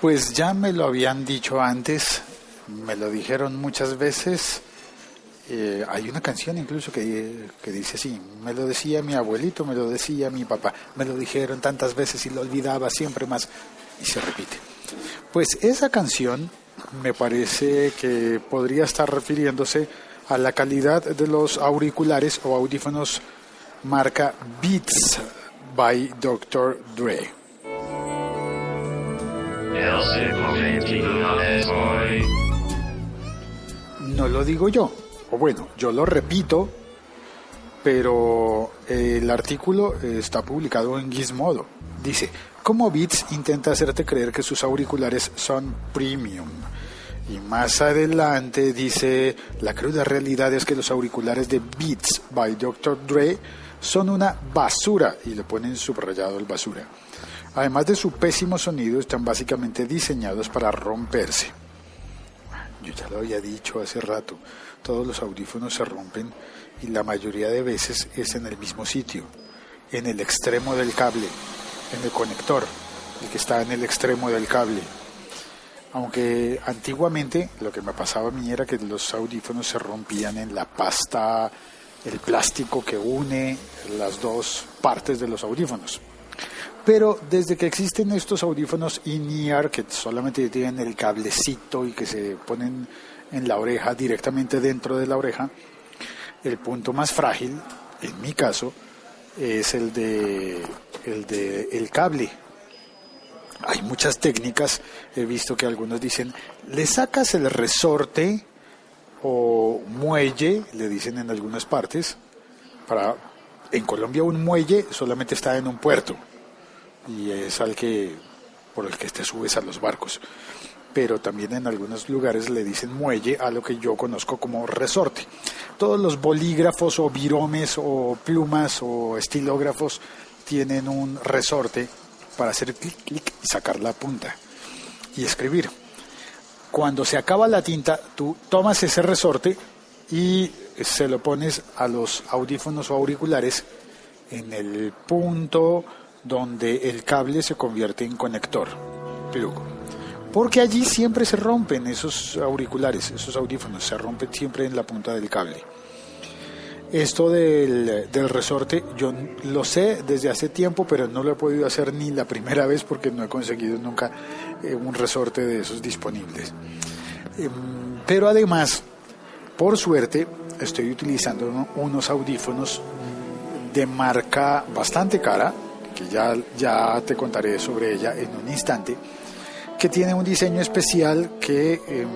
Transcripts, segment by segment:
Pues ya me lo habían dicho antes, me lo dijeron muchas veces. Eh, hay una canción incluso que, que dice así, me lo decía mi abuelito, me lo decía mi papá, me lo dijeron tantas veces y lo olvidaba siempre más y se repite. Pues esa canción me parece que podría estar refiriéndose a la calidad de los auriculares o audífonos marca Beats by Dr. Dre. No lo digo yo, o bueno, yo lo repito, pero el artículo está publicado en Gizmodo. Dice, ¿cómo Beats intenta hacerte creer que sus auriculares son premium? Y más adelante dice, la cruda realidad es que los auriculares de Beats by Dr. Dre son una basura, y le ponen subrayado el basura. Además de su pésimo sonido, están básicamente diseñados para romperse. Yo ya lo había dicho hace rato, todos los audífonos se rompen y la mayoría de veces es en el mismo sitio, en el extremo del cable, en el conector, el que está en el extremo del cable. Aunque antiguamente lo que me pasaba a mí era que los audífonos se rompían en la pasta, el plástico que une las dos partes de los audífonos. Pero desde que existen estos audífonos in-ear que solamente tienen el cablecito y que se ponen en la oreja, directamente dentro de la oreja, el punto más frágil, en mi caso, es el de el, de el cable. Hay muchas técnicas, he visto que algunos dicen, le sacas el resorte o muelle, le dicen en algunas partes, para en Colombia un muelle solamente está en un puerto y es al que por el que te subes a los barcos. Pero también en algunos lugares le dicen muelle a lo que yo conozco como resorte. Todos los bolígrafos o viromes o plumas o estilógrafos tienen un resorte para hacer clic, clic y sacar la punta y escribir. Cuando se acaba la tinta, tú tomas ese resorte y se lo pones a los audífonos o auriculares en el punto donde el cable se convierte en conector, plug. Porque allí siempre se rompen esos auriculares, esos audífonos, se rompen siempre en la punta del cable. Esto del, resorte, yo lo sé desde hace tiempo, pero no lo he podido hacer ni la primera vez porque no he conseguido nunca eh, un resorte de esos disponibles. Em, pero además, por suerte, estoy utilizando unos audífonos de marca bastante cara, ya, ya te contaré sobre ella en un instante, que tiene un diseño especial que, em,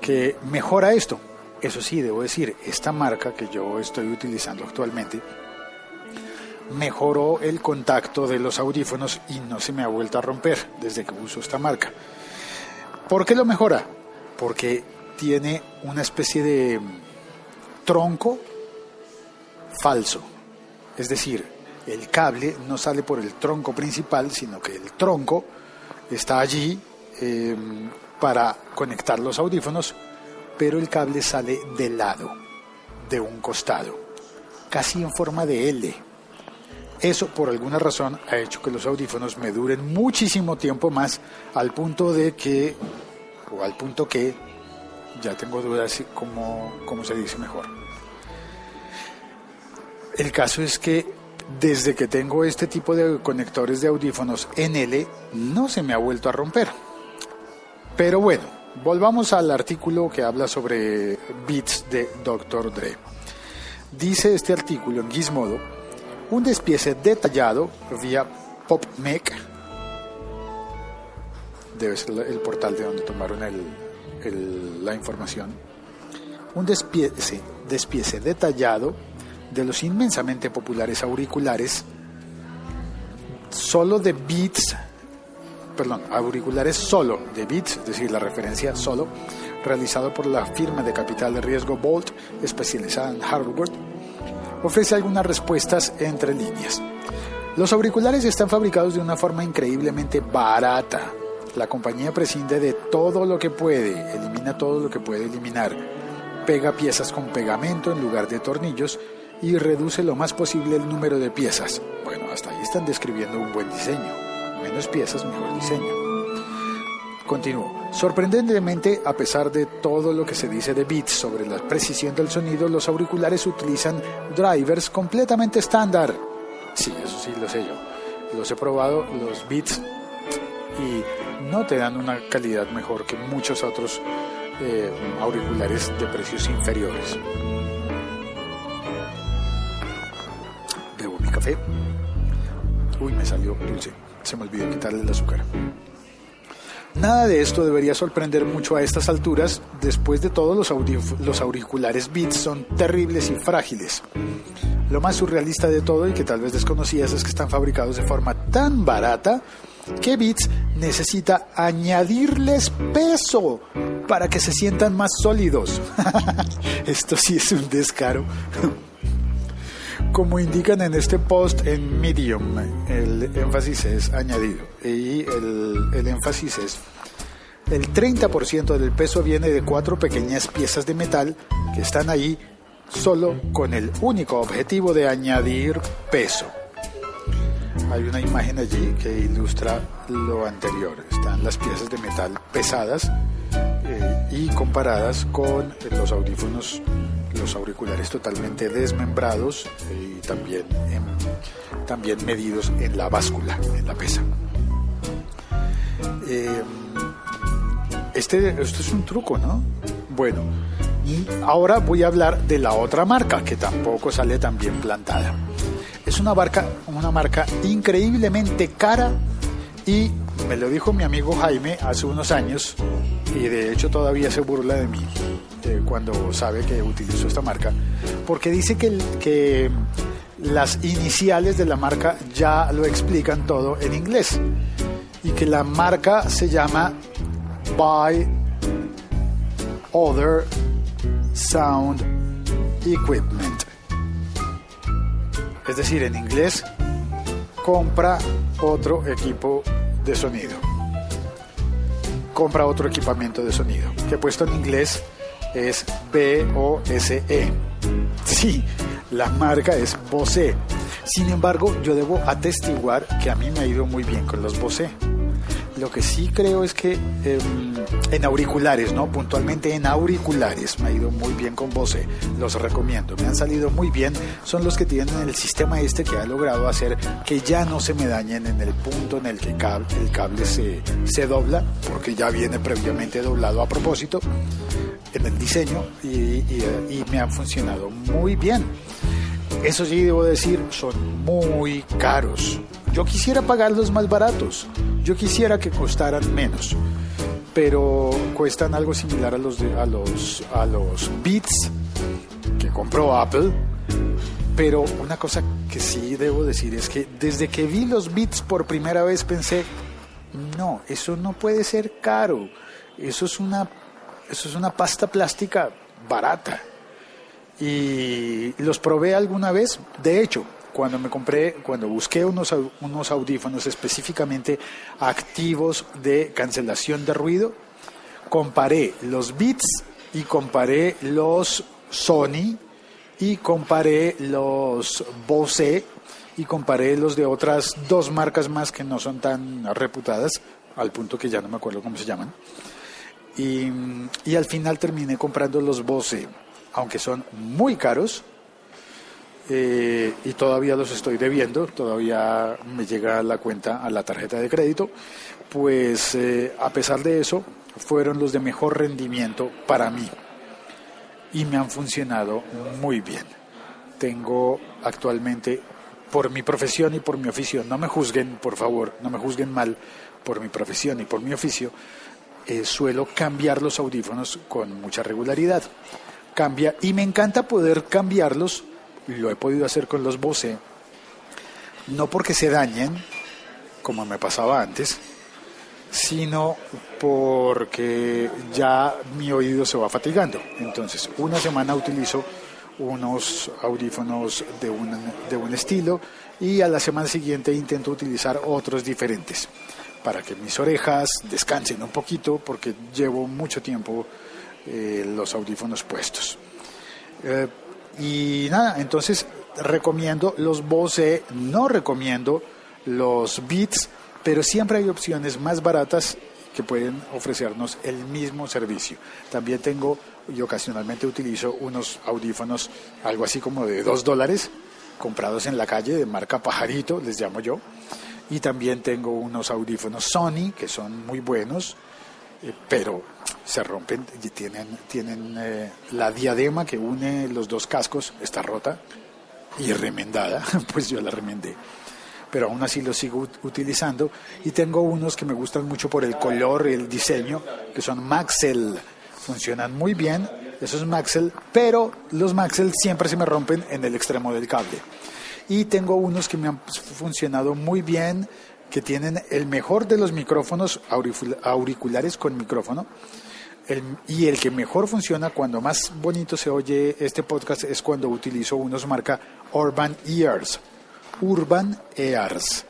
que mejora esto. Eso sí, debo decir, esta marca que yo estoy utilizando actualmente mejoró el contacto de los audífonos y no se me ha vuelto a romper desde que uso esta marca. ¿Por qué lo mejora? Porque tiene una especie de tronco falso. Es decir, el cable no sale por el tronco principal, sino que el tronco está allí em, para conectar los audífonos, pero el cable sale de lado, de un costado, casi en forma de L. Eso por alguna razón ha hecho que los audífonos me duren muchísimo tiempo más al punto de que, o al punto que, ya tengo dudas cómo, cómo se dice mejor. El caso es que desde que tengo este tipo de conectores de audífonos en L, no se me ha vuelto a romper. Pero bueno, volvamos al artículo que habla sobre Beats de Dr. Dre. Dice este artículo en Gizmodo, un despiece detallado vía PopMec, debe ser el portal de donde tomaron la información, un despiece detallado de los inmensamente populares auriculares solo de Beats, perdón, auriculares solo de Beats, es decir, la referencia solo, realizado por la firma de capital de riesgo Bolt, especializada en hardware, ofrece algunas respuestas entre líneas. Los auriculares están fabricados de una forma increíblemente barata. La compañía prescinde de todo lo que puede, elimina todo lo que puede eliminar, pega piezas con pegamento en lugar de tornillos y reduce lo más posible el número de piezas. Bueno, hasta ahí están describiendo un buen diseño. menos piezas, mejor diseño. Continúo. Sorprendentemente, a pesar de todo lo que se dice de Beats sobre la precisión del sonido, los auriculares utilizan drivers completamente estándar. Sí, eso sí lo sé yo. Los he probado, los Beats, y no te dan una calidad mejor que muchos otros eh, auriculares de precios inferiores. Uy, me salió dulce. Se me olvidó quitarle el azúcar. Nada de esto debería sorprender mucho a estas alturas, después de todo los, los auriculares Beats son terribles y frágiles. Lo más surrealista de todo y que tal vez desconocías es que están fabricados de forma tan barata que Beats necesita añadirles peso para que se sientan más sólidos. Esto sí es un descaro. Como indican en este post en Medium, el énfasis es añadido y el, énfasis es el 30% del peso viene de cuatro pequeñas piezas de metal que están ahí solo con el único objetivo de añadir peso. Hay una imagen allí que ilustra lo anterior. Están las piezas de metal pesadas eh, y comparadas con los audífonos, los auriculares totalmente desmembrados y también, también medidos en la báscula, en la pesa. Eh, este, esto es un truco, ¿no? Bueno, ahora voy a hablar de la otra marca que tampoco sale tan bien plantada. Es una marca, una marca increíblemente cara y me lo dijo mi amigo Jaime hace unos años y de hecho todavía se burla de mí eh, cuando sabe que utilizo esta marca porque dice que, que las iniciales de la marca ya lo explican todo en inglés y que la marca se llama Buy Other Sound Equipment. Es decir, en inglés, compra otro equipo de sonido. Compra otro equipamiento de sonido, que puesto en inglés es B-O-S-E. Sí, la marca es Bose. Sin embargo, yo debo atestiguar que a mí me ha ido muy bien con los Bose. Lo que sí creo es que em, en auriculares, ¿no? Puntualmente en auriculares me ha ido muy bien con Bose. Los recomiendo, me han salido muy bien. Son los que tienen el sistema este que ha logrado hacer que ya no se me dañen en el punto en el que el cable se, se dobla, porque ya viene previamente doblado a propósito en el diseño y, y me han funcionado muy bien. Eso sí, debo decir, son muy caros. Yo quisiera pagarlos más baratos. Yo quisiera que costaran menos, pero cuestan algo similar a los, de, a los, a los Beats que compró Apple. Pero una cosa que sí debo decir es que desde que vi los Beats por primera vez pensé, no, eso no puede ser caro. Eso es una, eso es una pasta plástica barata. Y los probé alguna vez, de hecho, cuando me compré, cuando busqué unos, unos audífonos específicamente activos de cancelación de ruido, comparé los Beats y comparé los Sony y comparé los Bose y comparé los de otras dos marcas más que no son tan reputadas, al punto que ya no me acuerdo cómo se llaman. Y, y al final terminé comprando los Bose, aunque son muy caros, eh, y todavía los estoy debiendo, todavía me llega la cuenta a la tarjeta de crédito, pues eh, a pesar de eso fueron los de mejor rendimiento para mí y me han funcionado muy bien. Tengo actualmente, por mi profesión y por mi oficio, no me juzguen, por favor, no me juzguen mal por mi profesión y por mi oficio, eh, suelo cambiar los audífonos con mucha regularidad. Y me encanta poder cambiarlos lo he podido hacer con los Bose, no porque se dañen, como me pasaba antes, sino porque ya mi oído se va fatigando. Entonces, una semana utilizo unos audífonos de un, de un estilo y a la semana siguiente intento utilizar otros diferentes para que mis orejas descansen un poquito porque llevo mucho tiempo eh, los audífonos puestos. Eh, y nada, entonces recomiendo los Bose, no recomiendo los Beats pero siempre hay opciones más baratas que pueden ofrecernos el mismo servicio. También tengo y ocasionalmente utilizo unos audífonos, algo así como de dos dólares, comprados en la calle de marca Pajarito, les llamo yo. Y también tengo unos audífonos Sony, que son muy buenos, pero se rompen y tienen, tienen eh, la diadema que une los dos cascos, está rota y remendada, pues yo la remendé pero aún así los sigo utilizando. Y tengo unos que me gustan mucho por el color, el diseño, que son Maxell. Funcionan muy bien, esos Maxell, pero los Maxell siempre se me rompen en el extremo del cable. Y tengo unos que me han funcionado muy bien, que tienen el mejor de los micrófonos auriculares con micrófono. y el que mejor funciona, cuando más bonito se oye este podcast, es cuando utilizo unos marca Urban Ears Urban Ears,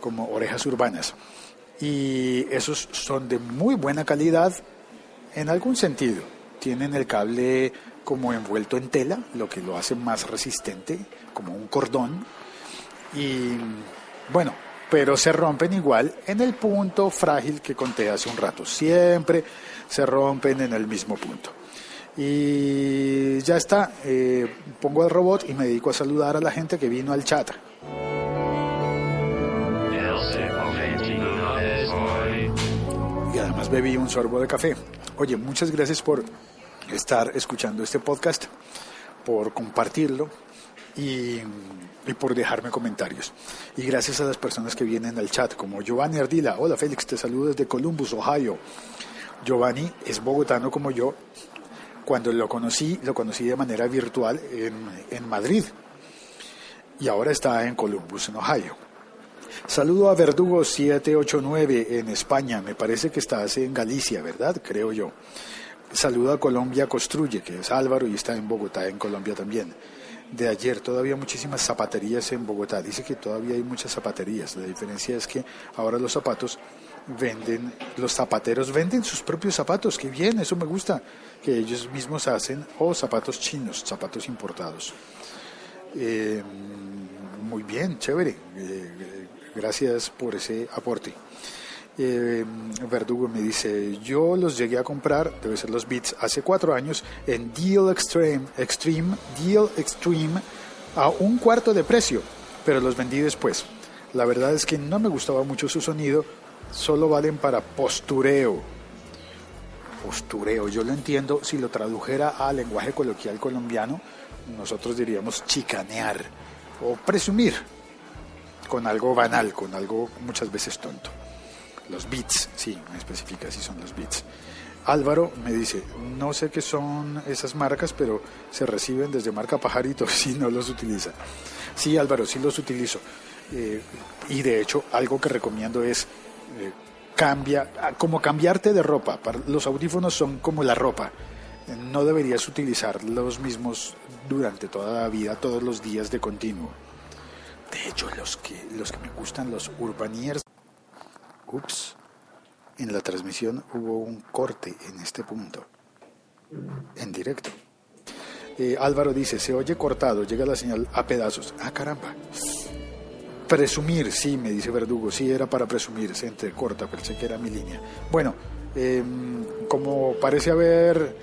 como orejas urbanas. Y esos son de muy buena calidad en algún sentido. Tienen el cable como envuelto en tela, lo que lo hace más resistente, como un cordón. Y bueno, pero se rompen igual en el punto frágil que conté hace un rato. Siempre se rompen en el mismo punto. Y ya está, eh, pongo el robot y me dedico a saludar a la gente que vino al chat. Y además bebí un sorbo de café. Oye, muchas gracias por estar escuchando este podcast, por compartirlo y, por dejarme comentarios. Y gracias a las personas que vienen al chat, como Giovanni Ardila. Hola Félix, te saludo desde Columbus, Ohio. Giovanni es bogotano como yo. Cuando lo conocí, lo conocí de manera virtual en, en Madrid y ahora está en Columbus, en Ohio. Saludo a Verdugo 789 en España, me parece que estás en Galicia, ¿verdad? Creo yo. Saludo a Colombia Construye, que es Álvaro y está en Bogotá, en Colombia también. De ayer todavía muchísimas zapaterías en Bogotá. Dice que todavía hay muchas zapaterías. La diferencia es que ahora los zapatos venden, los zapateros venden sus propios zapatos. Qué bien, eso me gusta. Que ellos mismos hacen, o zapatos chinos, zapatos importados. Eh, muy bien, chévere. Eh, gracias por ese aporte. Eh, Verdugo me dice, yo los llegué a comprar, debe ser los Beats, hace cuatro años en Deal Extreme, Extreme, Deal Extreme a un cuarto de precio, pero los vendí después. La verdad es que no me gustaba mucho su sonido, solo valen para postureo. Postureo, yo lo entiendo si lo tradujera a lenguaje coloquial colombiano, nosotros diríamos chicanear o presumir con algo banal, con algo muchas veces tonto. Los bits, sí, me especifica si son los bits. Álvaro me dice, no sé qué son esas marcas, pero se reciben desde marca Pajarito si no los utiliza. Sí, Álvaro, sí los utilizo. Eh, y de hecho, algo que recomiendo es eh, cambia, ah, como cambiarte de ropa. Los audífonos son como la ropa. No deberías utilizar los mismos durante toda la vida, todos los días de continuo. De hecho, los que, los que me gustan, los Urbaniers. Ups, en la transmisión hubo un corte en este punto, en directo. Eh, Álvaro dice, se oye cortado, llega la señal a pedazos. Ah, caramba. Presumir, sí, me dice Verdugo, sí era para presumir, se entrecorta, pensé que era mi línea. Bueno, em, como parece haber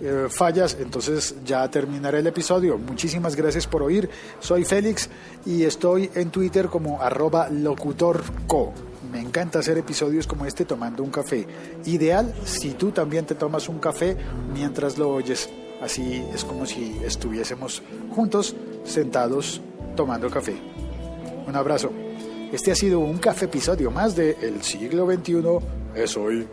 eh, fallas, entonces ya terminaré el episodio. Muchísimas gracias por oír. Soy Félix y estoy en Twitter como arroba locutorco. Me encanta hacer episodios como este tomando un café. Ideal si tú también te tomas un café mientras lo oyes. Así es como si estuviésemos juntos, sentados, tomando café. Un abrazo. Este ha sido un café episodio más de El siglo XXI es hoy.